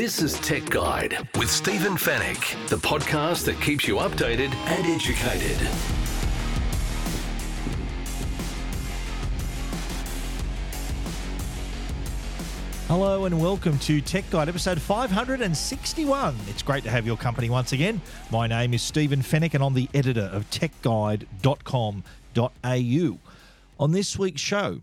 This is Tech Guide with Stephen Fenech, the podcast that keeps you updated and educated. Hello and welcome to Tech Guide episode 561. It's great to have your company once again. My name is Stephen Fenech and I'm the editor of techguide.com.au. On this week's show,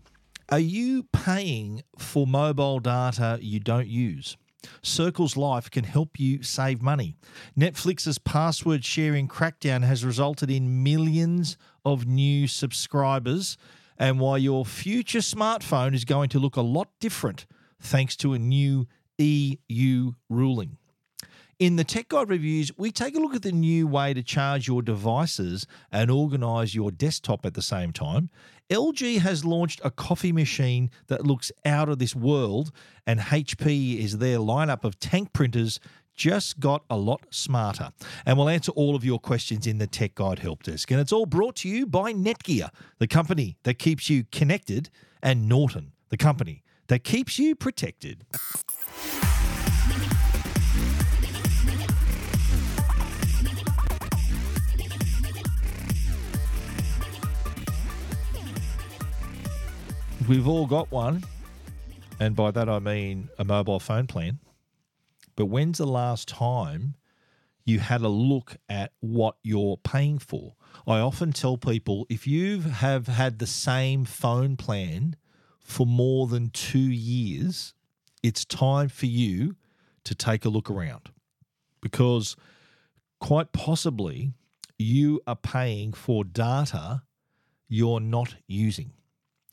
are you paying for mobile data you don't use? Circles Life can help you save money. Netflix's password sharing crackdown has resulted in millions of new subscribers, and why your future smartphone is going to look a lot different thanks to a new EU ruling. In the Tech Guide reviews, we take a look at the new way to charge your devices and organize your desktop at the same time. LG has launched a coffee machine that looks out of this world, and HP is their lineup of tank printers just got a lot smarter. And we'll answer all of your questions in the Tech Guide Help Desk. And it's all brought to you by Netgear, the company that keeps you connected, and Norton, the company that keeps you protected. We've all got one, and by that I mean a mobile phone plan. But when's the last time you had a look at what you're paying for? I often tell people if you have had the same phone plan for more than two years, it's time for you to take a look around because quite possibly you are paying for data you're not using.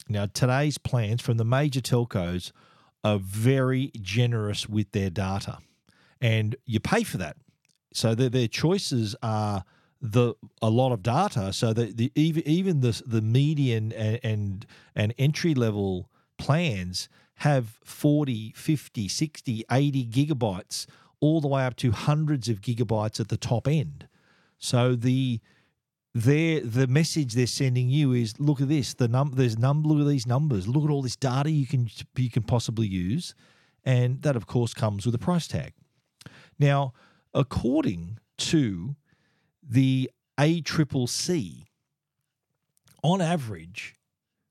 Now, today's plans from the major telcos are very generous with their data, and you pay for that. So their, their choices are the a lot of data so that the even even the the median and and, and entry level plans have 40 50 60 80 gigabytes all the way up to hundreds of gigabytes at the top end so the their the message they're sending you is look at this the num there's num look at these numbers look at all this data you can you can possibly use and that of course comes with a price tag now according to the ACCC, on average,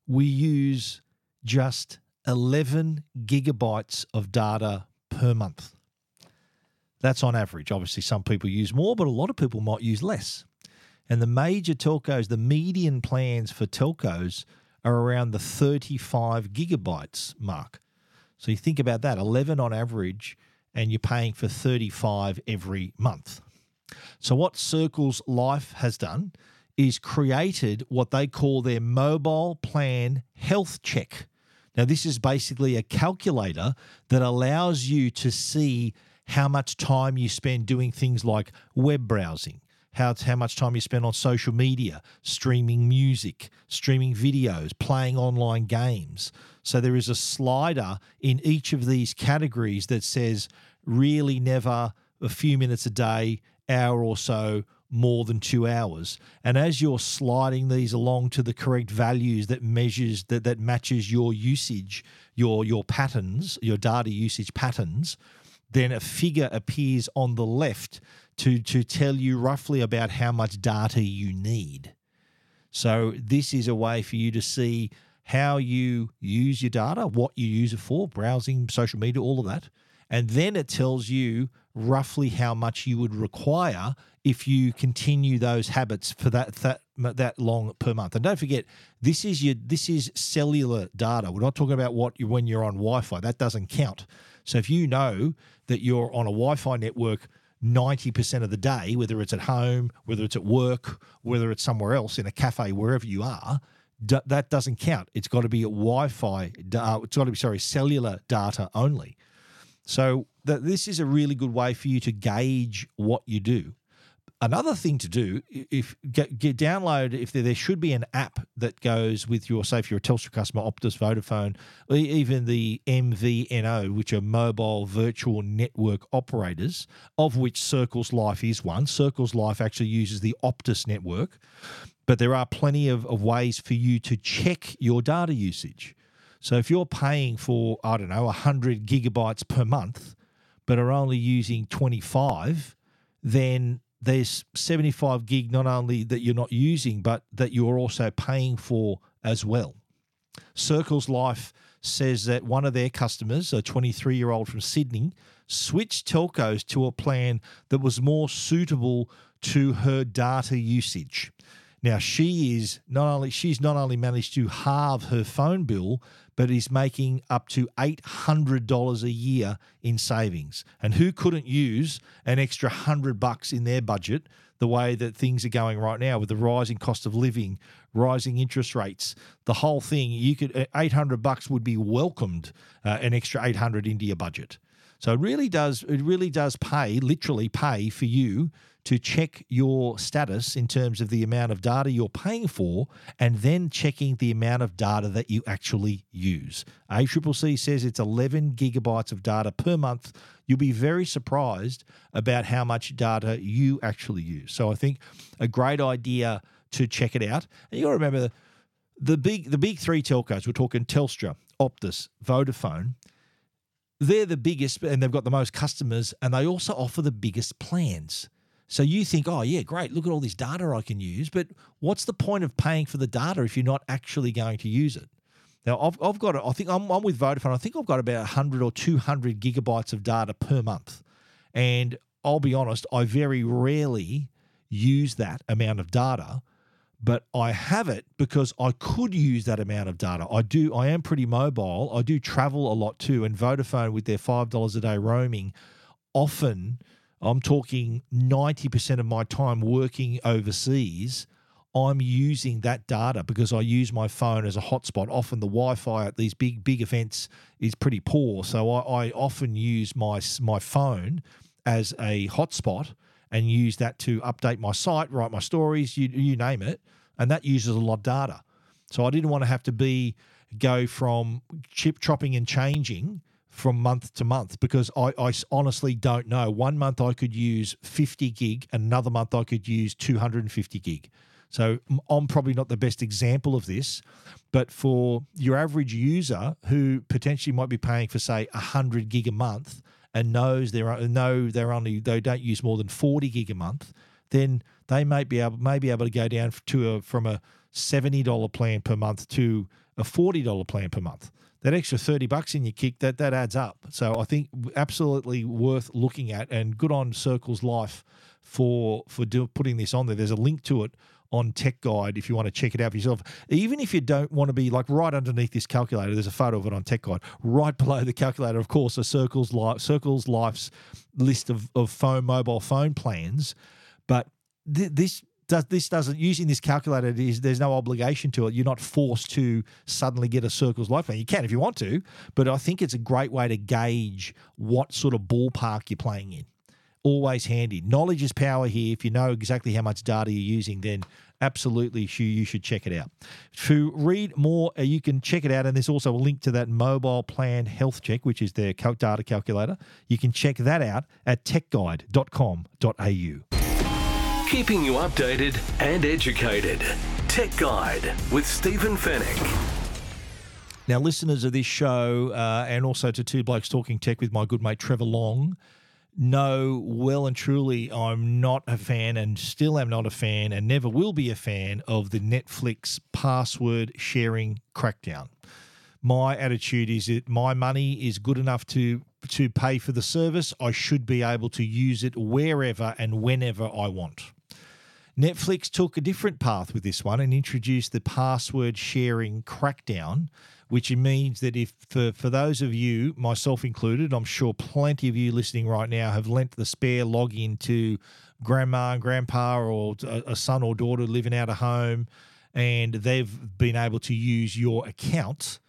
we use just 11 gigabytes of data per month. That's on average. Obviously, some people use more, but a lot of people might use less. And the major telcos, the median plans for telcos are around the 35 gigabytes mark. So you think about that 11 on average, and you're paying for 35 every month. So, what Circles Life has done is created what they call their mobile plan health check. Now, this is basically a calculator that allows you to see how much time you spend doing things like web browsing, how, how much time you spend on social media, streaming music, streaming videos, playing online games. So there is a slider in each of these categories that says really never a few minutes a day, hour or so, more than two hours. And as you're sliding these along to the correct values that measures that, that matches your usage, your your patterns, your data usage patterns, then a figure appears on the left to to tell you roughly about how much data you need. So this is a way for you to see how you use your data, what you use it for, browsing, social media, all of that. And then it tells you roughly how much you would require if you continue those habits for that that that long per month. And don't forget, this is your this is cellular data. We're not talking about what you when you're on Wi-Fi. That doesn't count. So if you know that you're on a Wi-Fi network 90% of the day, whether it's at home, whether it's at work, whether it's somewhere else in a cafe, wherever you are, d- that doesn't count. It's got to be Wi-Fi. Uh, it's got to be sorry, cellular data only. So that this is a really good way for you to gauge what you do. Another thing to do, if get, get download, if there, there, should be an app that goes with your, say, if you're a Telstra customer, Optus, Vodafone, even the MVNO, which are mobile virtual network operators, of which Circles Life is one. Circles Life actually uses the Optus network, but there are plenty of, of ways for you to check your data usage. So if you're paying for, I don't know, 100 gigabytes per month, but are only using 25, then there's 75 gig not only that you're not using, but that you're also paying for as well. Circles Life says that one of their customers, a 23 year old from Sydney, switched telcos to a plan that was more suitable to her data usage. Now she is not only she's not only managed to halve her phone bill, but is making up to eight hundred dollars a year in savings. And who couldn't use an extra hundred bucks in their budget the way that things are going right now with the rising cost of living, rising interest rates, the whole thing? You could uh, eight hundred bucks would be welcomed uh, an extra eight hundred into your budget. So it really does it really does pay, literally pay for you to check your status in terms of the amount of data you're paying for and then checking the amount of data that you actually use. ACCC says it's 11 gigabytes of data per month. You'll be very surprised about how much data you actually use. So I think a great idea to check it out. And you got to remember the big the big three telcos, we're talking Telstra, Optus, Vodafone, they're the biggest and they've got the most customers and they also offer the biggest plans. So you think, oh, yeah, great, look at all this data I can use. But what's the point of paying for the data if you're not actually going to use it? Now, I've, I've got, I think I'm, I'm with Vodafone. I think I've got about 100 or 200 gigabytes of data per month. And I'll be honest, I very rarely use that amount of data, but I have it because I could use that amount of data. I do, I am pretty mobile. I do travel a lot too. And Vodafone, with their $5 a day roaming, often I'm talking 90% of my time working overseas. I'm using that data because I use my phone as a hotspot. Often the Wi-Fi at these big big events is pretty poor, so I, I often use my my phone as a hotspot and use that to update my site, write my stories, you you name it, and that uses a lot of data. So I didn't want to have to be go from chip chopping and changing from month to month because I, I honestly don't know. One month I could use 50 gig, another month I could use 250 gig. So I'm probably not the best example of this, but for your average user who potentially might be paying for say 100 gig a month and knows they're they're only they don't use more than 40 gig a month, then they may be able may be able to go down to a, from a $70 plan per month to a $40 plan per month. That extra 30 bucks in your kick that that adds up. So i think absolutely worth looking at and good on circles life for for do, putting this on there. There's a link to it on tech guide if you want to check it out for yourself. Even if you don't want to be like right underneath this calculator there's a photo of it on tech guide right below the calculator of course a circles life circles life's list of, of phone mobile phone plans. But th- this does this doesn't using this calculator is there's no obligation to it. You're not forced to suddenly get a circles life plan. You can if you want to, but I think it's a great way to gauge what sort of ballpark you're playing in. Always handy. Knowledge is power here. If you know exactly how much data you're using, then absolutely you should check it out. To read more, uh, you can check it out, and there's also a link to that mobile plan health check, which is their data calculator. You can check that out at techguide.com.au keeping you updated and educated. Tech Guide with Stephen Fenech. Now, listeners of this show, uh, and also to Two Blokes Talking Tech with my good mate Trevor Long, know well and truly I'm not a fan and still am not a fan and never will be a fan of the Netflix password sharing crackdown. My attitude is that my money is good enough to to pay for the service. I should be able to use it wherever and whenever I want. Netflix took a different path with this one and introduced the password sharing crackdown, which means that if for, for those of you, myself included, I'm sure plenty of you listening right now have lent the spare login to grandma and grandpa or a son or daughter living out of home and they've been able to use your account.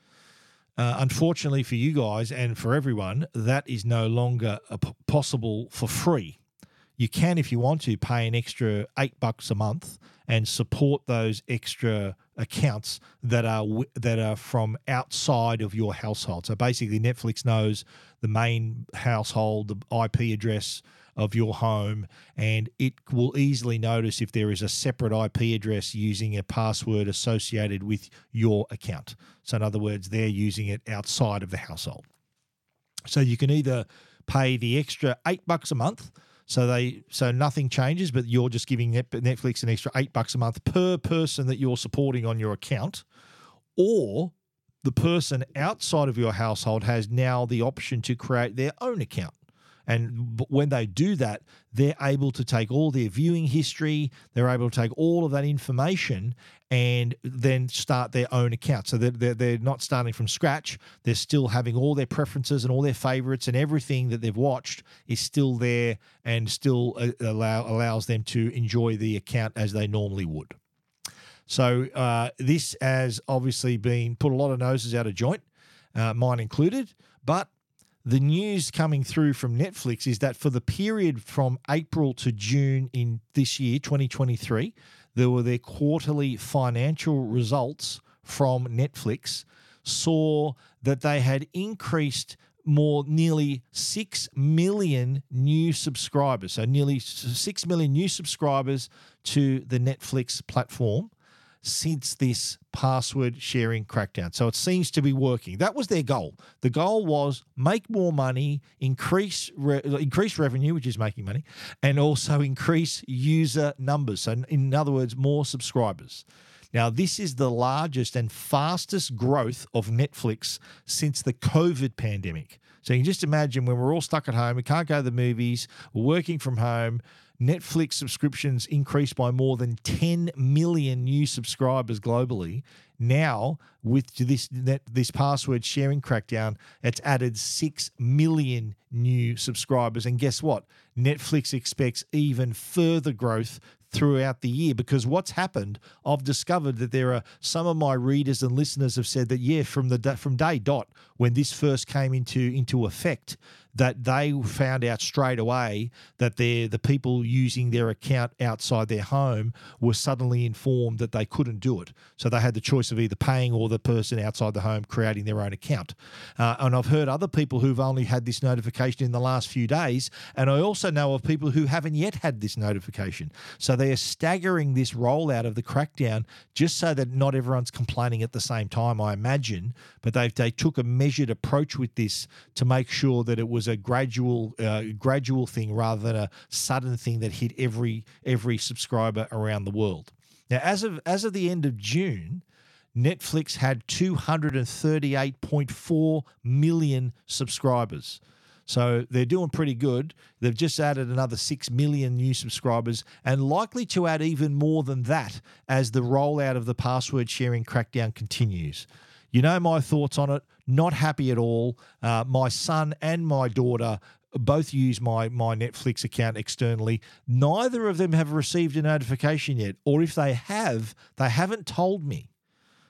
Uh, unfortunately for you guys and for everyone, that is no longer possible for free you can, if you want to, pay an extra eight bucks a month and support those extra accounts that are that are from outside of your household. So basically, Netflix knows the main household, the IP address of your home, and it will easily notice if there is a separate IP address using a password associated with your account. So, in other words, they're using it outside of the household. So you can either pay the extra eight bucks a month. So they so nothing changes, but you're just giving Netflix an extra eight bucks a month per person that you're supporting on your account, or the person outside of your household has now the option to create their own account. And when they do that, they're able to take all their viewing history, they're able to take all of that information and then start their own account. So they're, they're, not starting from scratch. They're still having all their preferences and all their favorites and everything that they've watched is still there and still uh, allow, allows them to enjoy the account as they normally would. So uh, this has obviously been put a lot of noses out of joint, uh, mine included. But the news coming through from Netflix is that for the period from April to June in this year, 2023, there were their quarterly financial results from Netflix saw that they had increased more nearly 6 million new subscribers. So nearly 6 million new subscribers to the Netflix platform since this password sharing crackdown. So it seems to be working. That was their goal. The goal was make more money, increase re- increase revenue, which is making money, and also increase user numbers. So in other words, more subscribers. Now, this is the largest and fastest growth of Netflix since the COVID pandemic. So you can just imagine when we're all stuck at home, we can't go to the movies, we're working from home, Netflix subscriptions increased by more than 10 million new subscribers globally. Now, with this this password sharing crackdown, it's added 6 million new subscribers. And guess what? Netflix expects even further growth throughout the year because what's happened i've discovered that there are some of my readers and listeners have said that yeah from the from day dot when this first came into into effect that they found out straight away that the people using their account outside their home were suddenly informed that they couldn't do it. So they had the choice of either paying or the person outside the home creating their own account. Uh, and I've heard other people who've only had this notification in the last few days. And I also know of people who haven't yet had this notification. So they are staggering this rollout of the crackdown just so that not everyone's complaining at the same time, I imagine. But they they took a measured approach with this to make sure that it was was a gradual uh, gradual thing rather than a sudden thing that hit every every subscriber around the world. Now, as of as of the end of June, Netflix had 238.4 million subscribers. So they're doing pretty good. They've just added another 6 million new subscribers and likely to add even more than that as the rollout of the password sharing crackdown continues. You know my thoughts on it. Not happy at all. Uh, my son and my daughter both use my my Netflix account externally. Neither of them have received a notification yet, or if they have, they haven't told me.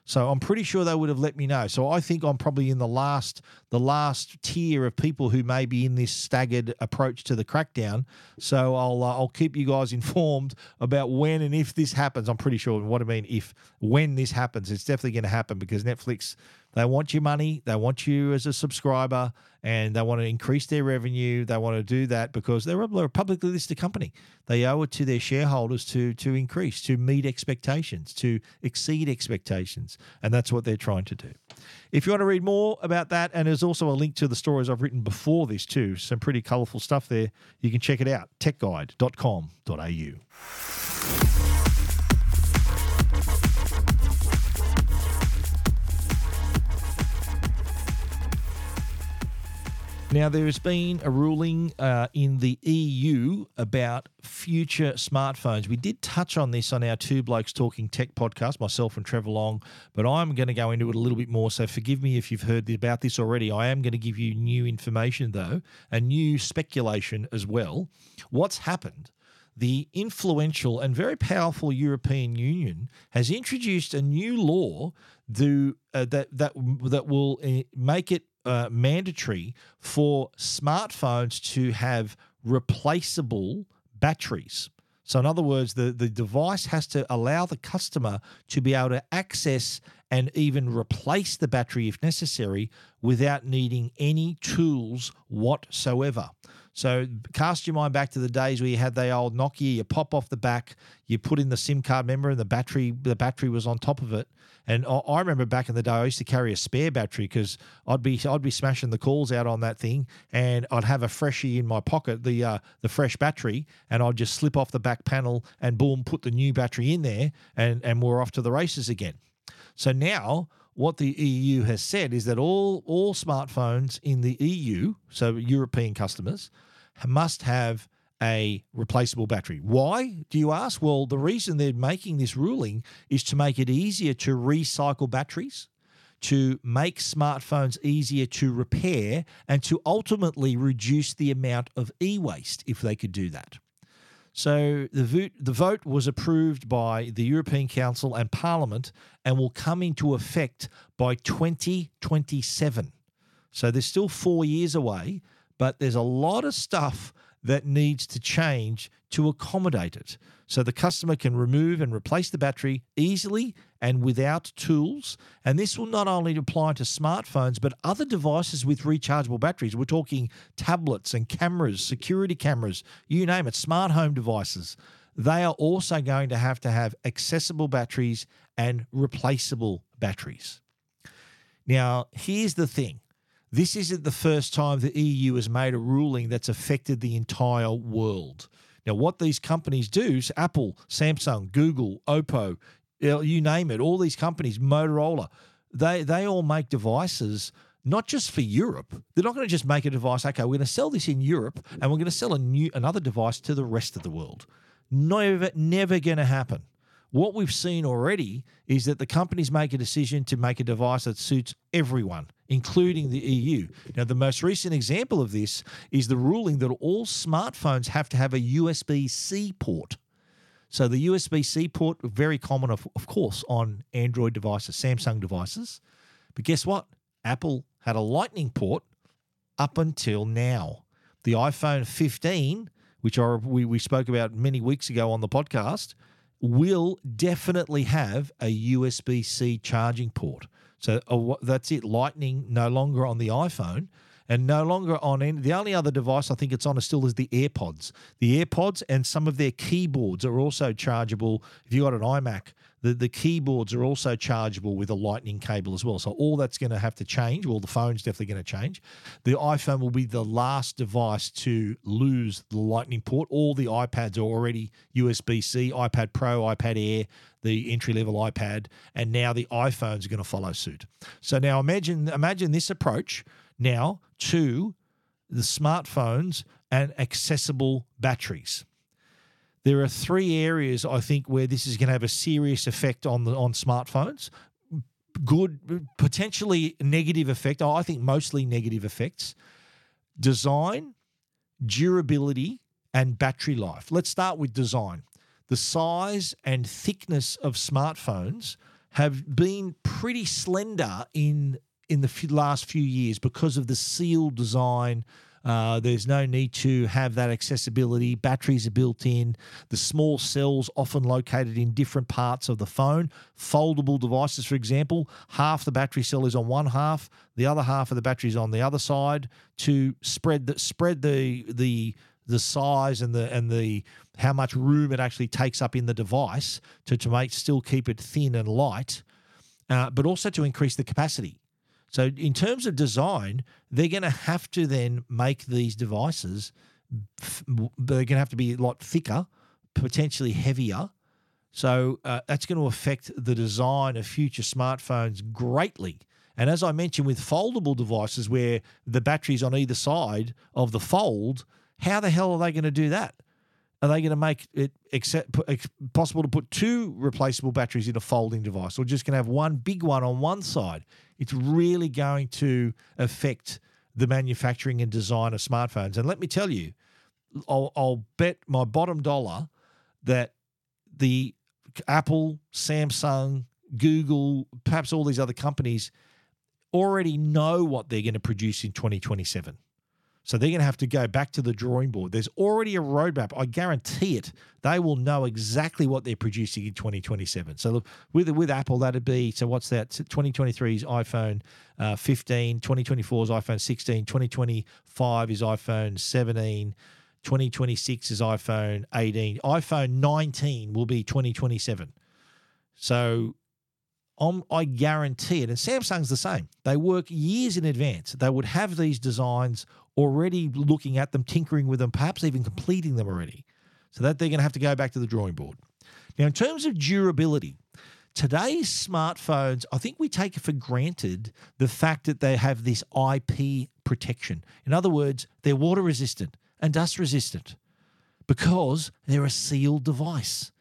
So I'm pretty sure they would have let me know. So I think I'm probably in the last the last tier of people who may be in this staggered approach to the crackdown. So I'll uh, I'll keep you guys informed about when and if this happens. I'm pretty sure what I mean if when this happens, it's definitely going to happen because Netflix they want your money. They want you as a subscriber and they want to increase their revenue. They want to do that because they're a publicly listed company. They owe it to their shareholders to, to increase, to meet expectations, to exceed expectations. And that's what they're trying to do. If you want to read more about that, and there's also a link to the stories I've written before this too, some pretty colorful stuff there, you can check it out techguide.com.au. Now, there has been a ruling uh, in the EU about future smartphones. We did touch on this on our Two Blokes Talking Tech podcast, myself and Trevor Long, but I'm going to go into it a little bit more. So forgive me if you've heard about this already. I am going to give you new information, though, and new speculation as well. What's happened? the influential and very powerful European Union has introduced a new law uh, that that that will uh, make it uh, mandatory for smartphones to have replaceable batteries. So, in other words, the, the device has to allow the customer to be able to access and even replace the battery if necessary without needing any tools whatsoever. So cast your mind back to the days where you had the old Nokia, you pop off the back, you put in the SIM card member and the battery the battery was on top of it. And I remember back in the day, I used to carry a spare battery because I'd be I'd be smashing the calls out on that thing, and I'd have a freshie in my pocket, the uh, the fresh battery, and I'd just slip off the back panel and boom, put the new battery in there, and and we're off to the races again. So now what the EU has said is that all all smartphones in the EU, so European customers, must have a replaceable battery. Why, do you ask? Well, the reason they're making this ruling is to make it easier to recycle batteries, to make smartphones easier to repair, and to ultimately reduce the amount of e waste if they could do that. So the vote, the vote was approved by the European Council and Parliament and will come into effect by 2027. So there's still four years away, but there's a lot of stuff that needs to change to accommodate it. So the customer can remove and replace the battery easily and without tools. And this will not only apply to smartphones, but other devices with rechargeable batteries. We're talking tablets and cameras, security cameras, you name it, smart home devices. They are also going to have to have accessible batteries and replaceable batteries. Now, here's the thing this isn't the first time the EU has made a ruling that's affected the entire world. Now, what these companies do, Apple, Samsung, Google, Oppo, uh, you name it, all these companies, Motorola, they, they all make devices not just for Europe. They're not going to just make a device, okay, we're going to sell this in Europe and we're going to sell a new another device to the rest of the world. Never, never going to happen. What we've seen already is that the companies make a decision to make a device that suits everyone, including the EU. Now, the most recent example of this is the ruling that all smartphones have to have a USB C port. So, the USB C port, very common, of, of course, on Android devices, Samsung devices. But guess what? Apple had a Lightning port up until now. The iPhone 15, which we, we spoke about many weeks ago on the podcast, will definitely have a USB C charging port. So uh, that's it. Lightning no longer on the iPhone and no longer on any. The only other device I think it's on is still is the AirPods. The AirPods and some of their keyboards are also chargeable. If you got an iMac, the, the keyboards are also chargeable with a lightning cable as well. So all that's going to have to change. Well, the phone's definitely going to change. The iPhone will be the last device to lose the lightning port. All the iPads are already USB C, iPad Pro, iPad Air, the entry level iPad, and now the iPhones are going to follow suit. So now imagine imagine this approach now to the smartphones and accessible batteries there are three areas I think where this is going to have a serious effect on the on smartphones. Good, potentially negative effect. I think mostly negative effects. Design, durability, and battery life. Let's start with design. The size and thickness of smartphones have been pretty slender in in the last few years because of the seal design uh, there's no need to have that accessibility. Batteries are built in. The small cells often located in different parts of the phone. Foldable devices, for example, half the battery cell is on one half, the other half of the battery is on the other side to spread the spread the the the size and the and the how much room it actually takes up in the device to to make still keep it thin and light, uh, but also to increase the capacity. So, in terms of design, they're going to have to then make these devices, they're going to have to be a lot thicker, potentially heavier. So, uh, that's going to affect the design of future smartphones greatly. And as I mentioned, with foldable devices where the battery's on either side of the fold, how the hell are they going to do that? Are they going to make it accept, possible to put two replaceable batteries in a folding device, or just going to have one big one on one side? It's really going to affect the manufacturing and design of smartphones. And let me tell you, I'll, I'll bet my bottom dollar that the Apple, Samsung, Google, perhaps all these other companies already know what they're going to produce in 2027. So they're going to have to go back to the drawing board. There's already a roadmap. I guarantee it. They will know exactly what they're producing in 2027. So look, with with Apple, that'd be so. What's that? 2023's iPhone uh, 15. 2024 is iPhone 16. 2025 is iPhone 17. 2026 is iPhone 18. iPhone 19 will be 2027. So I'm, I guarantee it. And Samsung's the same. They work years in advance. They would have these designs already looking at them, tinkering with them, perhaps even completing them already. So that they're going to have to go back to the drawing board. Now, in terms of durability, today's smartphones, I think we take for granted the fact that they have this IP protection. In other words, they're water resistant and dust resistant because they're a sealed device.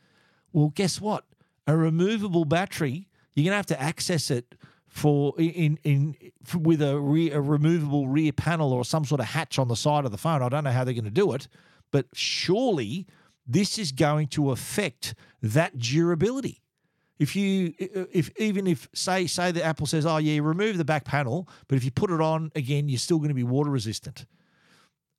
Well, guess what? A removable battery, you're going to have to access it for in in for, with a, re, a removable rear panel or some sort of hatch on the side of the phone. I don't know how they're going to do it, but surely this is going to affect that durability. If you if even if say say that Apple says, "Oh yeah, remove the back panel," but if you put it on again, you're still going to be water resistant.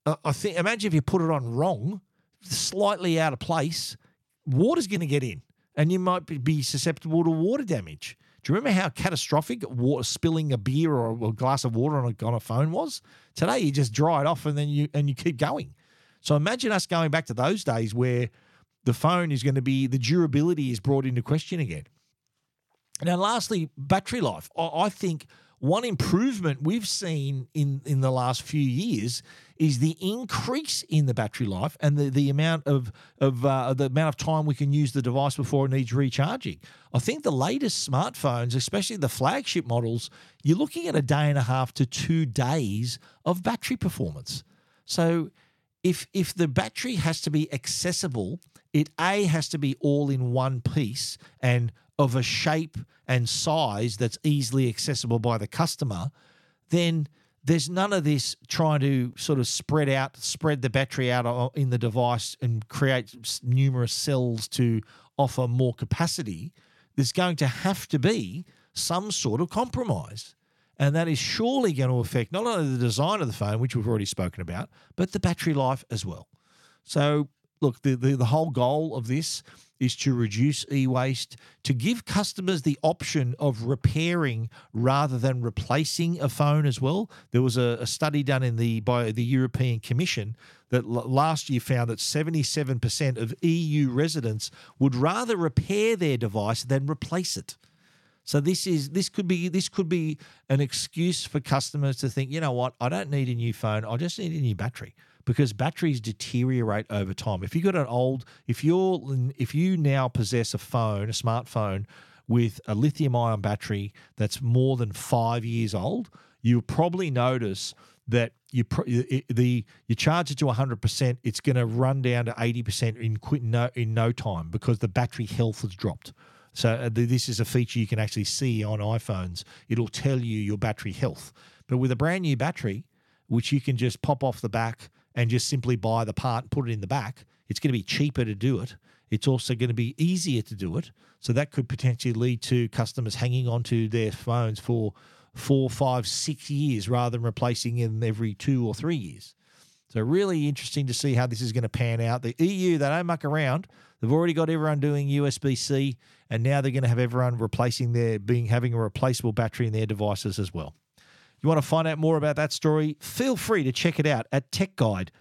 Uh, I think imagine if you put it on wrong, slightly out of place, water's going to get in, and you might be susceptible to water damage. Do you remember how catastrophic water, spilling a beer or a glass of water on a, on a phone was? Today you just dry it off and then you and you keep going. So imagine us going back to those days where the phone is going to be the durability is brought into question again. Now, lastly, battery life. I think one improvement we've seen in, in the last few years is the increase in the battery life and the, the amount of, of uh, the amount of time we can use the device before it needs recharging. I think the latest smartphones, especially the flagship models, you're looking at a day and a half to two days of battery performance. So if if the battery has to be accessible, it a has to be all in one piece and of a shape and size that's easily accessible by the customer, then there's none of this trying to sort of spread out, spread the battery out in the device and create numerous cells to offer more capacity. There's going to have to be some sort of compromise. And that is surely going to affect not only the design of the phone, which we've already spoken about, but the battery life as well. So, look, the, the, the whole goal of this is to reduce e waste, to give customers the option of repairing rather than replacing a phone as well. There was a, a study done in the by the European Commission that l- last year found that 77% of EU residents would rather repair their device than replace it. So this is this could be this could be an excuse for customers to think, you know what, I don't need a new phone, I just need a new battery because batteries deteriorate over time. If you got an old, if you're if you now possess a phone, a smartphone with a lithium ion battery that's more than five years old, you'll probably notice that you the you charge it to 100%, it's going to run down to 80% in quit no, in no time because the battery health has dropped. So uh, this is a feature you can actually see on iPhones. It'll tell you your battery health. But with a brand new battery, which you can just pop off the back and just simply buy the part and put it in the back, it's going to be cheaper to do it. It's also going to be easier to do it. So that could potentially lead to customers hanging onto their phones for four, five, six years rather than replacing them every two or three years. So really interesting to see how this is going to pan out. The EU, they don't muck around. They've already got everyone doing USB C, and now they're going to have everyone replacing their being having a replaceable battery in their devices as well. You want to find out more about that story? Feel free to check it out at techguide.com.au.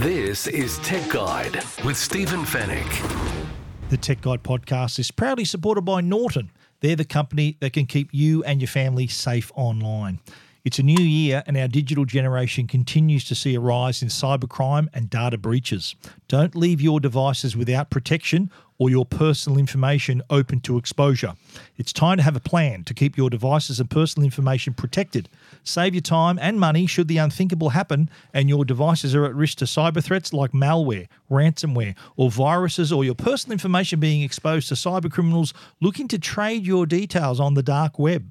This is Tech Guide with Stephen Fenech. The Tech Guide podcast is proudly supported by Norton. They're the company that can keep you and your family safe online. It's a new year, and our digital generation continues to see a rise in cybercrime and data breaches. Don't leave your devices without protection or your personal information open to exposure. It's time to have a plan to keep your devices and personal information protected. Save your time and money should the unthinkable happen and your devices are at risk to cyber threats like malware, ransomware, or viruses, or your personal information being exposed to cyber criminals looking to trade your details on the dark web.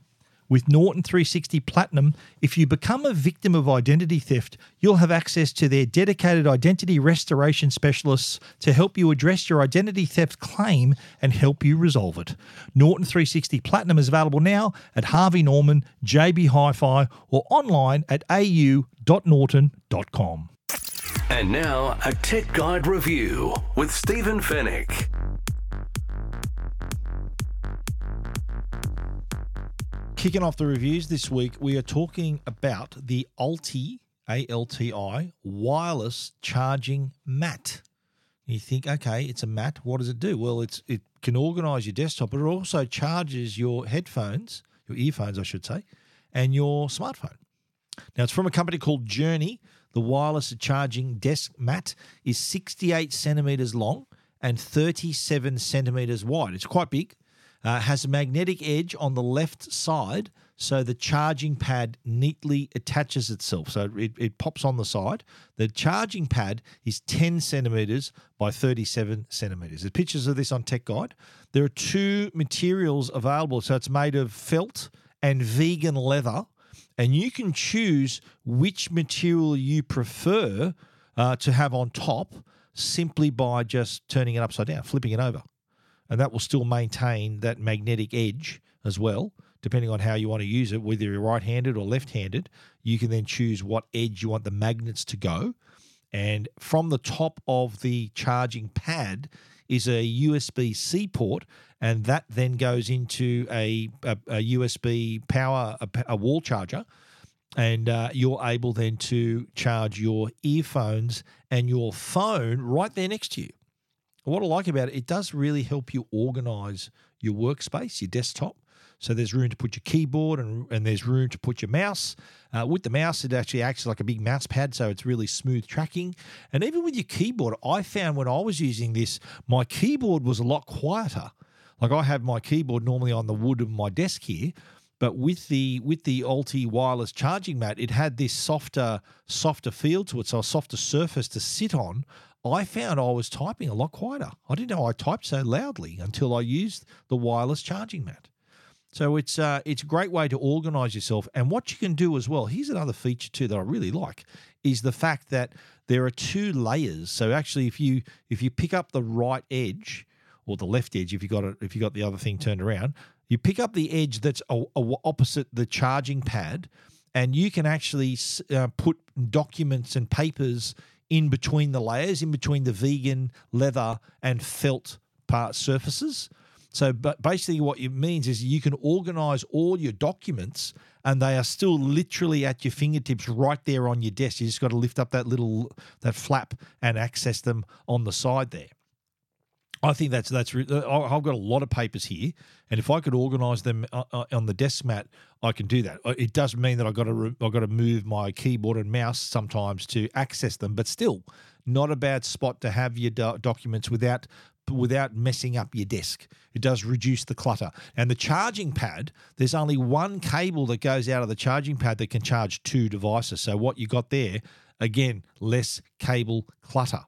With Norton 360 Platinum, if you become a victim of identity theft, you'll have access to their dedicated identity restoration specialists to help you address your identity theft claim and help you resolve it. Norton 360 Platinum is available now at Harvey Norman, JB Hi Fi, or online at au.norton.com. And now, a tech guide review with Stephen Fenech. Kicking off the reviews this week, we are talking about the Alti, A L T I, wireless charging mat. You think, okay, it's a mat. What does it do? Well, it's it can organize your desktop, but it also charges your headphones, your earphones, I should say, and your smartphone. Now, it's from a company called Journey. The wireless charging desk mat is 68 centimeters long and 37 centimeters wide. It's quite big. Uh, has a magnetic edge on the left side, so the charging pad neatly attaches itself. So it, it pops on the side. The charging pad is 10 centimeters by 37 centimeters. There's pictures of this on Tech Guide. There are two materials available. So it's made of felt and vegan leather, and you can choose which material you prefer uh, to have on top simply by just turning it upside down, flipping it over and that will still maintain that magnetic edge as well. Depending on how you want to use it, whether you're right handed or left handed, you can then choose what edge you want the magnets to go. And from the top of the charging pad is a USB C port, and that then goes into a, a, a USB power, a, a, wall charger. And uh, you're able then to charge your earphones and your phone right there next to you. What I like about it, it does really help you organize your workspace, your desktop. So there's room to put your keyboard and, and there's room to put your mouse. Uh, with the mouse, it actually acts like a big mouse pad, so it's really smooth tracking. And even with your keyboard, I found when I was using this, my keyboard was a lot quieter. Like I have my keyboard normally on the wood of my desk here, but with the with the Alti wireless charging mat, it had this softer softer feel to it, so a softer surface to sit on. I found I was typing a lot quieter. I didn't know I typed so loudly until I used the wireless charging mat. So it's uh, it's a great way to organize yourself. And what you can do as well, here's another feature too that I really like, is the fact that there are two layers. So actually, if you if you pick up the right edge or the left edge, if you got it, if you got the other thing turned around, you pick up the edge that's a, a, opposite the charging pad, and you can actually uh, put documents and papers in between the layers, in between the vegan leather and felt part surfaces. So, but basically, what it means is you can organize all your documents and they are still literally at your fingertips right there on your desk. You just got to lift up that little that flap and access them on the side there. I think that's that's. Uh, I've got a lot of papers here, and if I could organise them uh, uh, on the desk mat, I can do that. It does mean that I got to I got to move my keyboard and mouse sometimes to access them, but still, not a bad spot to have your documents without without messing up your desk. It does reduce the clutter. And the charging pad, there's only one cable that goes out of the charging pad that can charge two devices. So what you got there, again, less cable clutter.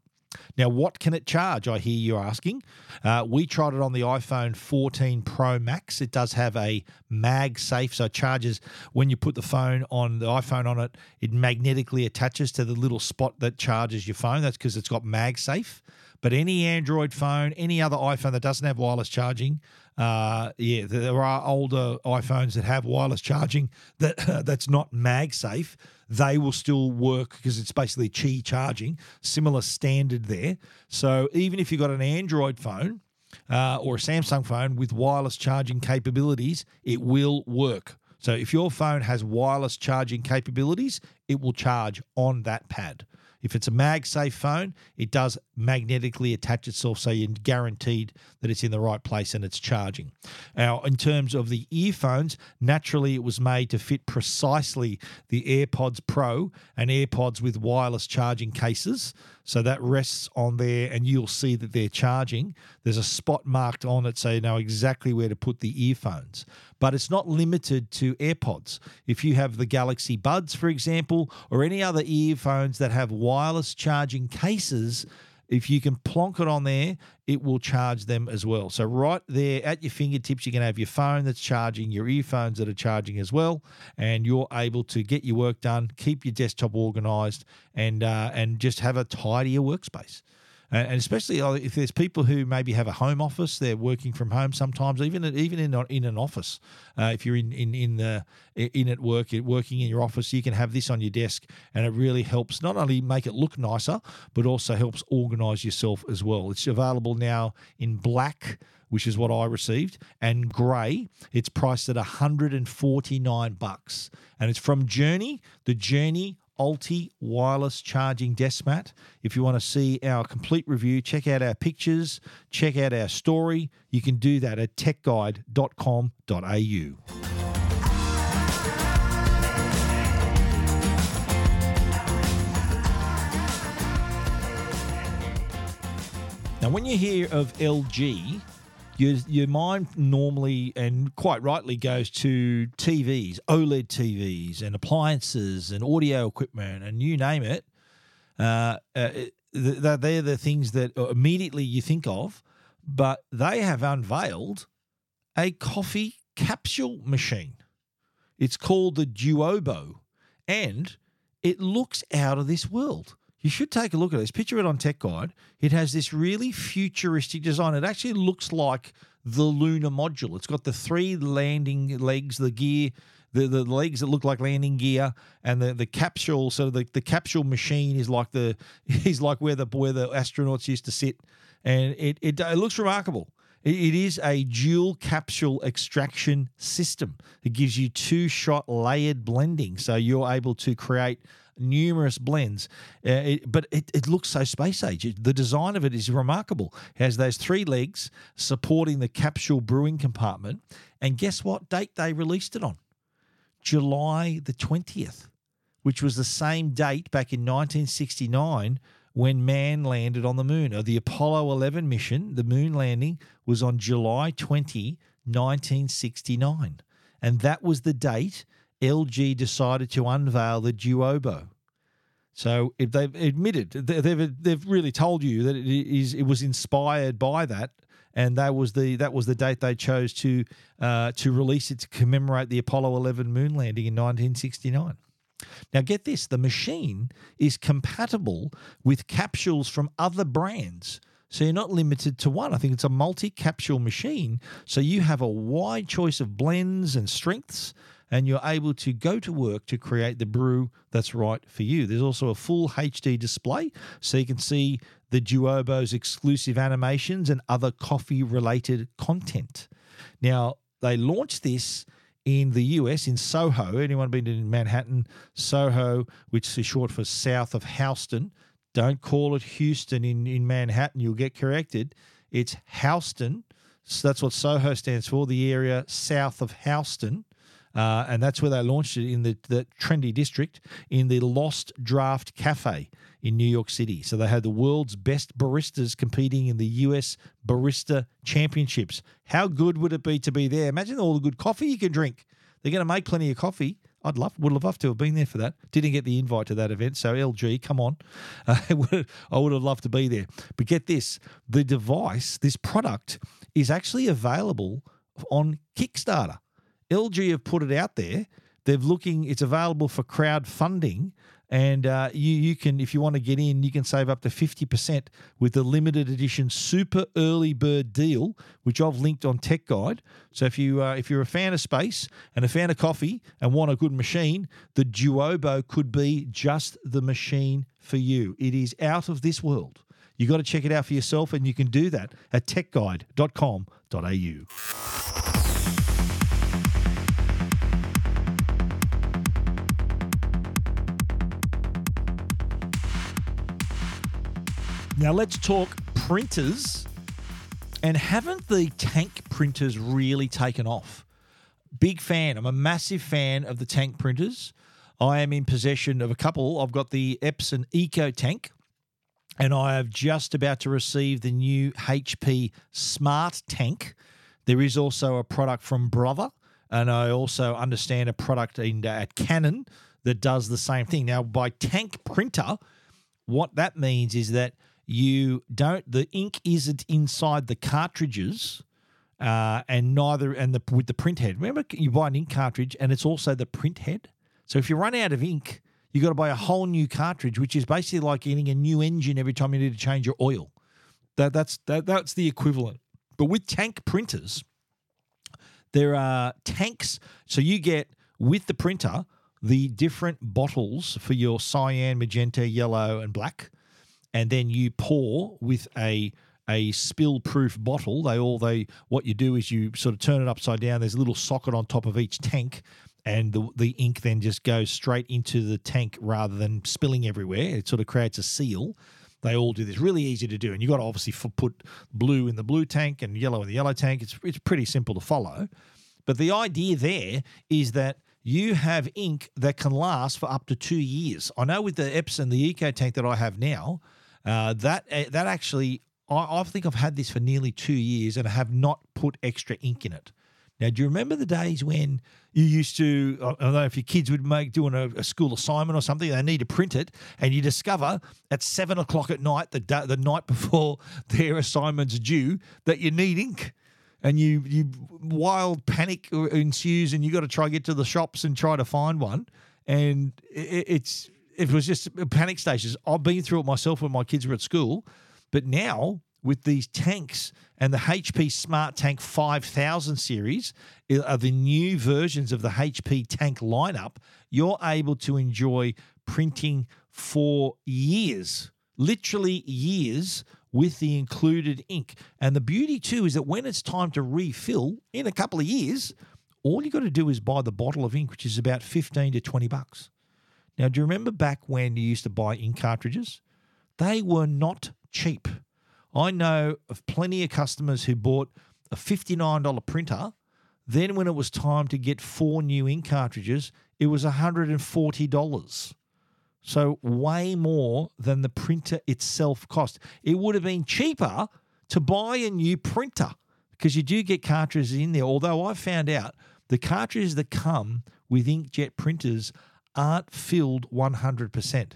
Now, what can it charge? I hear you asking. Uh, we tried it on the iPhone 14 Pro Max. It does have a MagSafe, so it charges when you put the phone on the iPhone on it. It magnetically attaches to the little spot that charges your phone. That's because it's got MagSafe. But any Android phone, any other iPhone that doesn't have wireless charging, uh, yeah, there are older iPhones that have wireless charging that that's not MagSafe. They will still work because it's basically Qi charging, similar standard there. So even if you've got an Android phone uh, or a Samsung phone with wireless charging capabilities, it will work. So if your phone has wireless charging capabilities, it will charge on that pad. If it's a MagSafe phone, it does magnetically attach itself so you're guaranteed that it's in the right place and it's charging. Now, in terms of the earphones, naturally it was made to fit precisely the AirPods Pro and AirPods with wireless charging cases. So that rests on there, and you'll see that they're charging. There's a spot marked on it so you know exactly where to put the earphones. But it's not limited to AirPods. If you have the Galaxy Buds, for example, or any other earphones that have wireless charging cases, if you can plonk it on there, it will charge them as well. So right there at your fingertips, you can have your phone that's charging, your earphones that are charging as well, and you're able to get your work done, keep your desktop organized, and uh, and just have a tidier workspace and especially uh, if there's people who maybe have a home office, they're working from home sometimes, even even in in an office. Uh, if you're in in in the in at work, working in your office, you can have this on your desk, and it really helps not only make it look nicer, but also helps organise yourself as well. It's available now in black which is what I received, and grey. It's priced at 149 bucks, and it's from Journey. The Journey Alti wireless charging desk mat. If you want to see our complete review, check out our pictures, check out our story. You can do that at techguide.com.au. Now, when you hear of LG, your your mind normally and quite rightly goes to TVs, OLED TVs, and appliances and audio equipment, and you name it. Uh, uh, they're the things that immediately you think of, but they have unveiled a coffee capsule machine. It's called the Duobo, and it looks out of this world. You should take a look at this. Picture it on Tech Guide. It has this really futuristic design. It actually looks like the lunar module. It's got the three landing legs, the gear, the, the legs that look like landing gear, and the, the capsule. So the, the capsule machine is like the is like where the where the astronauts used to sit, and it it, it looks remarkable. It is a dual capsule extraction system. It gives you two shot layered blending. So you're able to create numerous blends, uh, it, but it, it looks so space age. the design of it is remarkable. It has those three legs supporting the capsule brewing compartment. And guess what date they released it on? July the 20th, which was the same date back in 1969 when man landed on the moon. Or the Apollo 11 mission, the moon landing, was on July 20, 1969. And that was the date LG decided to unveil the Duobo. So if they've admitted, they've they've really told you that it is it was inspired by that, and that was the that was the date they chose to uh, to release it to commemorate the Apollo 11 moon landing in 1969. Now, get this: the machine is compatible with capsules from other brands. So you're not limited to one. I think it's a multi-capsule machine. So you have a wide choice of blends and strengths and you're able to go to work to create the brew that's right for you. There's also a full HD display so you can see the Duobo's exclusive animations and other coffee related content. Now, they launched this in the US in Soho. Anyone been in Manhattan? Soho, which is short for south of Houston. Don't call it Houston in, in Manhattan, you'll get corrected. It's Houston. So that's what Soho stands for, the area south of Houston. Uh, and that's where they launched it in the, the trendy district in the Lost Draft Cafe in New York City. So they had the world's best baristas competing in the US Barista Championships. How good would it be to be there? Imagine all the good coffee you can drink. They're going to make plenty of coffee. I'd love, would have loved to have been there for that. Didn't get the invite to that event. So, LG, come on. Uh, I would have loved to be there. But get this the device, this product, is actually available on Kickstarter. LG have put it out there. They're looking. It's available for crowdfunding, and uh, you you can if you want to get in, you can save up to fifty percent with the limited edition super early bird deal, which I've linked on Tech Guide. So if you uh, if you're a fan of space and a fan of coffee and want a good machine, the Duobo could be just the machine for you. It is out of this world. You've got to check it out for yourself, and you can do that at techguide.com.au. Now let's talk printers. And haven't the tank printers really taken off? Big fan. I'm a massive fan of the tank printers. I am in possession of a couple. I've got the Epson Eco Tank, and I have just about to receive the new HP Smart Tank. There is also a product from Brother, and I also understand a product in, at Canon that does the same thing. Now, by tank printer, what that means is that you don't. The ink isn't inside the cartridges, uh, and neither and the with the print head. Remember, you buy an ink cartridge, and it's also the print head. So if you run out of ink, you got to buy a whole new cartridge, which is basically like getting a new engine every time you need to change your oil. That that's that, that's the equivalent. But with tank printers, there are tanks. So you get with the printer the different bottles for your cyan, magenta, yellow, and black, and then you pour with a a spill proof bottle. They all they what you do is you sort of turn it upside down. There's a little socket on top of each tank, and the the ink then just goes straight into the tank rather than spilling everywhere. It sort of creates a seal. They all do this. Really easy to do, and you got to obviously put blue in the blue tank and yellow in the yellow tank. It's it's pretty simple to follow, but the idea there is that you have ink that can last for up to two years. I know with the Epson, the Eco tank that I have now, uh, that uh, that actually I, I think I've had this for nearly two years and I have not put extra ink in it. Now, do you remember the days when you used to? I don't know if your kids would make doing a, a, school assignment or something. They need to print it, and you discover at seven o'clock at night, the the night before their assignment's due, that you need ink, and you you wild panic ensues, and you got to try get to the shops and try to find one, and it, it's it was just panic stations. I've been through it myself when my kids were at school, but now with these tanks and the HP Smart Tank 5000 series are the new versions of the HP tank lineup, you're able to enjoy printing for years, literally years with the included ink. And the beauty too is that when it's time to refill in a couple of years, all you got to do is buy the bottle of ink, which is about 15 to 20 bucks. Now, do you remember back when you used to buy ink cartridges? They were not cheap. I know of plenty of customers who bought a $59 printer. Then, when it was time to get four new ink cartridges, it was $140. So, way more than the printer itself cost. It would have been cheaper to buy a new printer because you do get cartridges in there. Although I found out the cartridges that come with inkjet printers aren't filled 100%.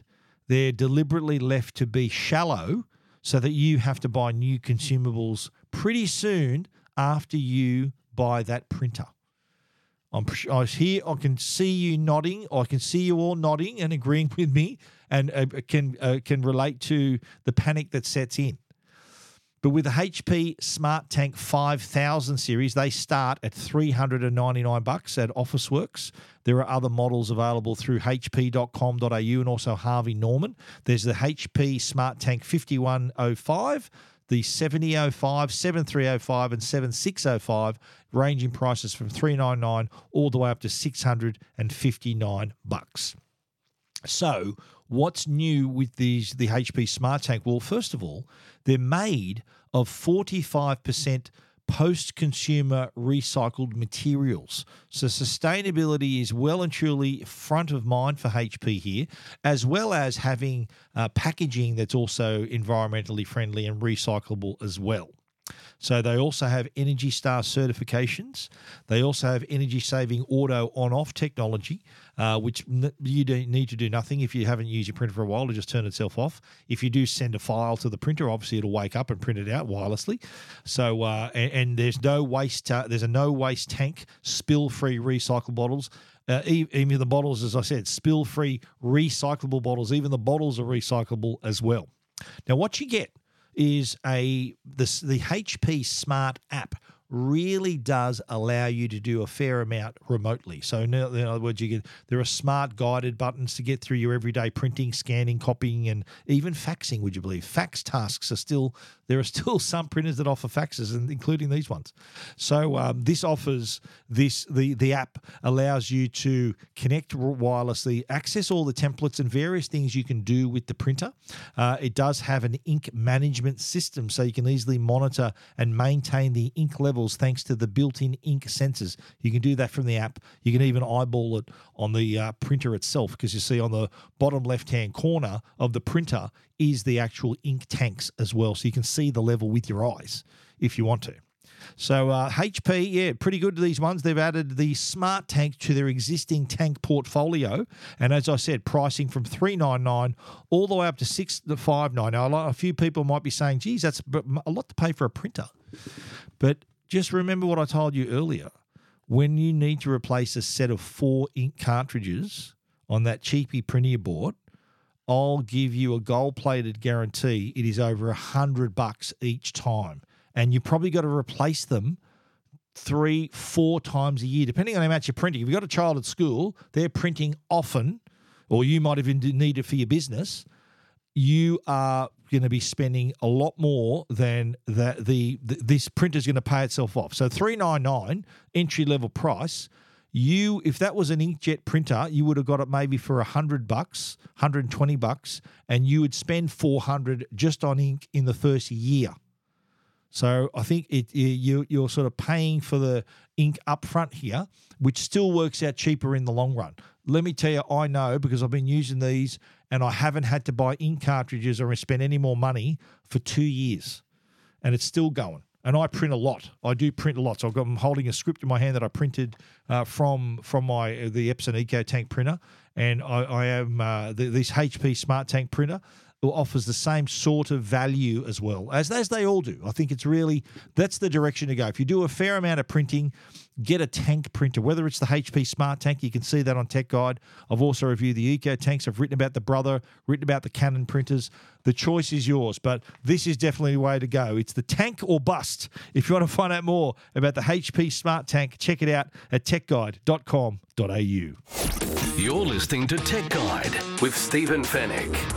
They're deliberately left to be shallow so that you have to buy new consumables pretty soon after you buy that printer. I'm I here. I can see you nodding. I can see you all nodding and agreeing with me, and uh, can uh, can relate to the panic that sets in. But with the HP Smart Tank 5000 series, they start at 399 bucks at Officeworks. There are other models available through hp.com.au and also Harvey Norman. There's the HP Smart Tank 5105, the 7005, 7305 and 7605 ranging prices from 399 all the way up to 659 bucks. So, what's new with these the HP Smart Tank? Well, first of all, they're made of 45% post consumer recycled materials. So, sustainability is well and truly front of mind for HP here, as well as having uh, packaging that's also environmentally friendly and recyclable as well. So they also have Energy Star certifications. They also have energy saving auto on off technology, uh, which n- you don't need to do nothing if you haven't used your printer for a while to just turn itself off. If you do send a file to the printer, obviously it'll wake up and print it out wirelessly. So uh, and, and, there's no waste. Uh, there's a no waste tank, spill free recycle bottles. Uh, even the bottles, as I said, spill free recyclable bottles. Even the bottles are recyclable as well. Now, what you get is a this the HP Smart app really does allow you to do a fair amount remotely. So in other words, you get there are smart guided buttons to get through your everyday printing, scanning, copying, and even faxing. Would you believe fax tasks are still there are still some printers that offer faxes, and including these ones. So um, this offers this the the app allows you to connect wirelessly, access all the templates and various things you can do with the printer. Uh, it does have an ink management system, so you can easily monitor and maintain the ink levels thanks to the built-in ink sensors. You can do that from the app. You can even eyeball it on the uh, printer itself because you see on the bottom left-hand corner of the printer is the actual ink tanks as well. So you can see the level with your eyes if you want to. So uh, HP, yeah, pretty good. To these ones they've added the smart tank to their existing tank portfolio, and as I said, pricing from three nine nine all the way up to six to five nine. Now, a, few people might be saying, "Geez, that's a lot to pay for a printer," but just remember what I told you earlier. When you need to replace a set of four ink cartridges on that cheapy printer board, I'll give you a gold plated guarantee. It is over a hundred bucks each time, and you probably got to replace them three, four times a year, depending on how much you're printing. If you've got a child at school, they're printing often, or you might even need it for your business. You are going to be spending a lot more than that. The, the this is going to pay itself off. So three nine nine entry level price you if that was an inkjet printer you would have got it maybe for a 100 bucks 120 bucks and you would spend 400 just on ink in the first year so i think it you you're sort of paying for the ink up front here which still works out cheaper in the long run let me tell you i know because i've been using these and i haven't had to buy ink cartridges or spend any more money for two years and it's still going and I print a lot. I do print a lot. So I've got, I'm holding a script in my hand that I printed uh, from from my the Epson Eco Tank printer, and I, I am uh, the, this HP Smart Tank printer offers the same sort of value as well as as they all do. I think it's really that's the direction to go. If you do a fair amount of printing, get a tank printer, whether it's the HP Smart Tank. You can see that on Tech Guide. I've also reviewed the Eco Tanks. I've written about the Brother, written about the Canon printers. The choice is yours, but this is definitely the way to go. It's the tank or bust. If you want to find out more about the HP Smart Tank, check it out at techguide.com.au. You're listening to Tech Guide with Stephen Fenech.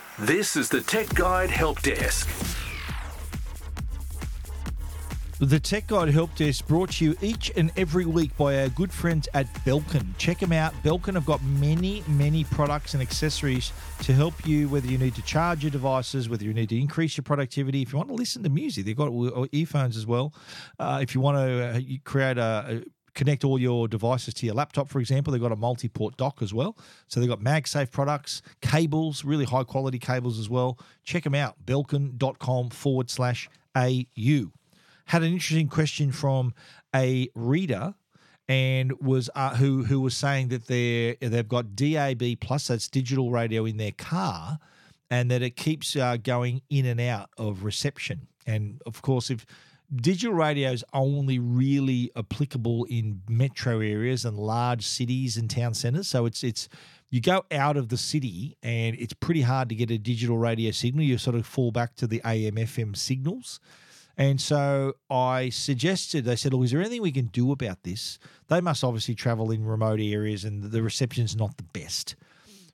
This is the Tech Guide Help Desk. The Tech Guide Help Desk brought to you each and every week by our good friends at Belkin. Check them out. Belkin have got many, many products and accessories to help you, whether you need to charge your devices, whether you need to increase your productivity. If you want to listen to music, they've got earphones as well. Uh, if you want to uh, create a, a connect all your devices to your laptop, for example. They've got a multi port dock as well. So they've got MagSafe products, cables, really high quality cables as well. Check them out, belkin.com forward slash AU. Had an interesting question from a reader and was uh, who who was saying that they they've got DAB plus that's digital radio in their car and that it keeps uh, going in and out of reception and of course if digital radio is only really applicable in metro areas and large cities and town centers. So it's it's you go out of the city and it's pretty hard to get a digital radio signal. You sort of fall back to the AM FM signals. And so I suggested, they said, "Look, is there anything we can do about this? They must obviously travel in remote areas and the reception's not the best.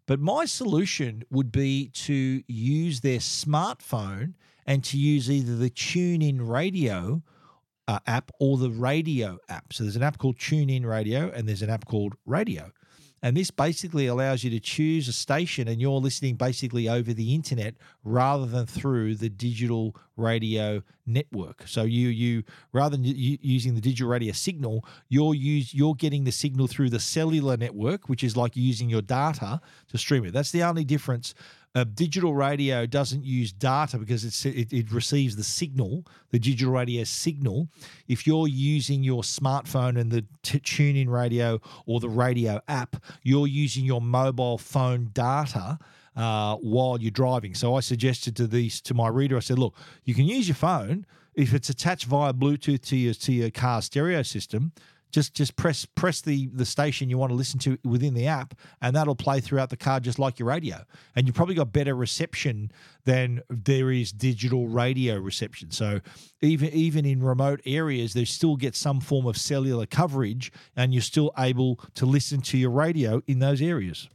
But my solution would be to use their smartphone and to use either the TuneIn Radio uh, app or the radio app. So there's an app called TuneIn Radio and there's an app called Radio. And this basically allows you to choose a station and you're listening basically over the internet rather than through the digital radio network. So you you rather than using the digital radio signal, you're use you're getting the signal through the cellular network, which is like using your data to stream it. That's the only difference uh, digital radio doesn't use data because it, it receives the signal, the digital radio signal. If you're using your smartphone and the t- TuneIn radio or the radio app, you're using your mobile phone data. Uh, while you're driving, so I suggested to these to my reader. I said, "Look, you can use your phone if it's attached via Bluetooth to your to your car stereo system Just just press press the the station you want to listen to within the app, and that'll play throughout the car just like your radio. And you've probably got better reception than there is digital radio reception. So even even in remote areas, they still get some form of cellular coverage, and you're still able to listen to your radio in those areas.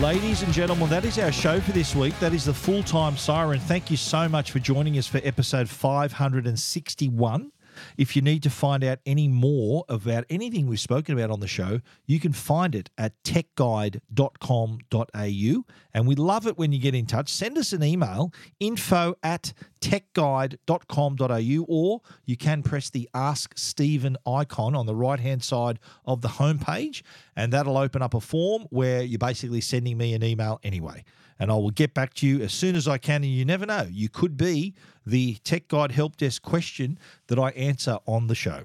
Ladies and gentlemen, that is our show for this week. That is the full time siren. Thank you so much for joining us for episode 561. If you need to find out any more about anything we've spoken about on the show, you can find it at techguide.com.au. And we love it when you get in touch. Send us an email, info at techguide.com.au, or you can press the Ask Stephen icon on the right hand side of the homepage, and that'll open up a form where you're basically sending me an email anyway and I will get back to you as soon as I can. And you never know, you could be the Tech Guide Help Desk question that I answer on the show.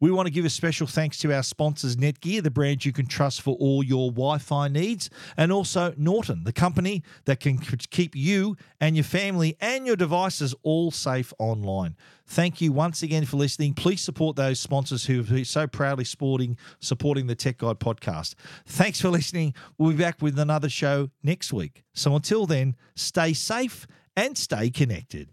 We want to give a special thanks to our sponsors, Netgear, the brand you can trust for all your Wi Fi needs, and also Norton, the company that can keep you and your family and your devices all safe online. Thank you once again for listening. Please support those sponsors who are so proudly sporting, supporting the Tech Guide podcast. Thanks for listening. We'll be back with another show next week. So until then, stay safe and stay connected.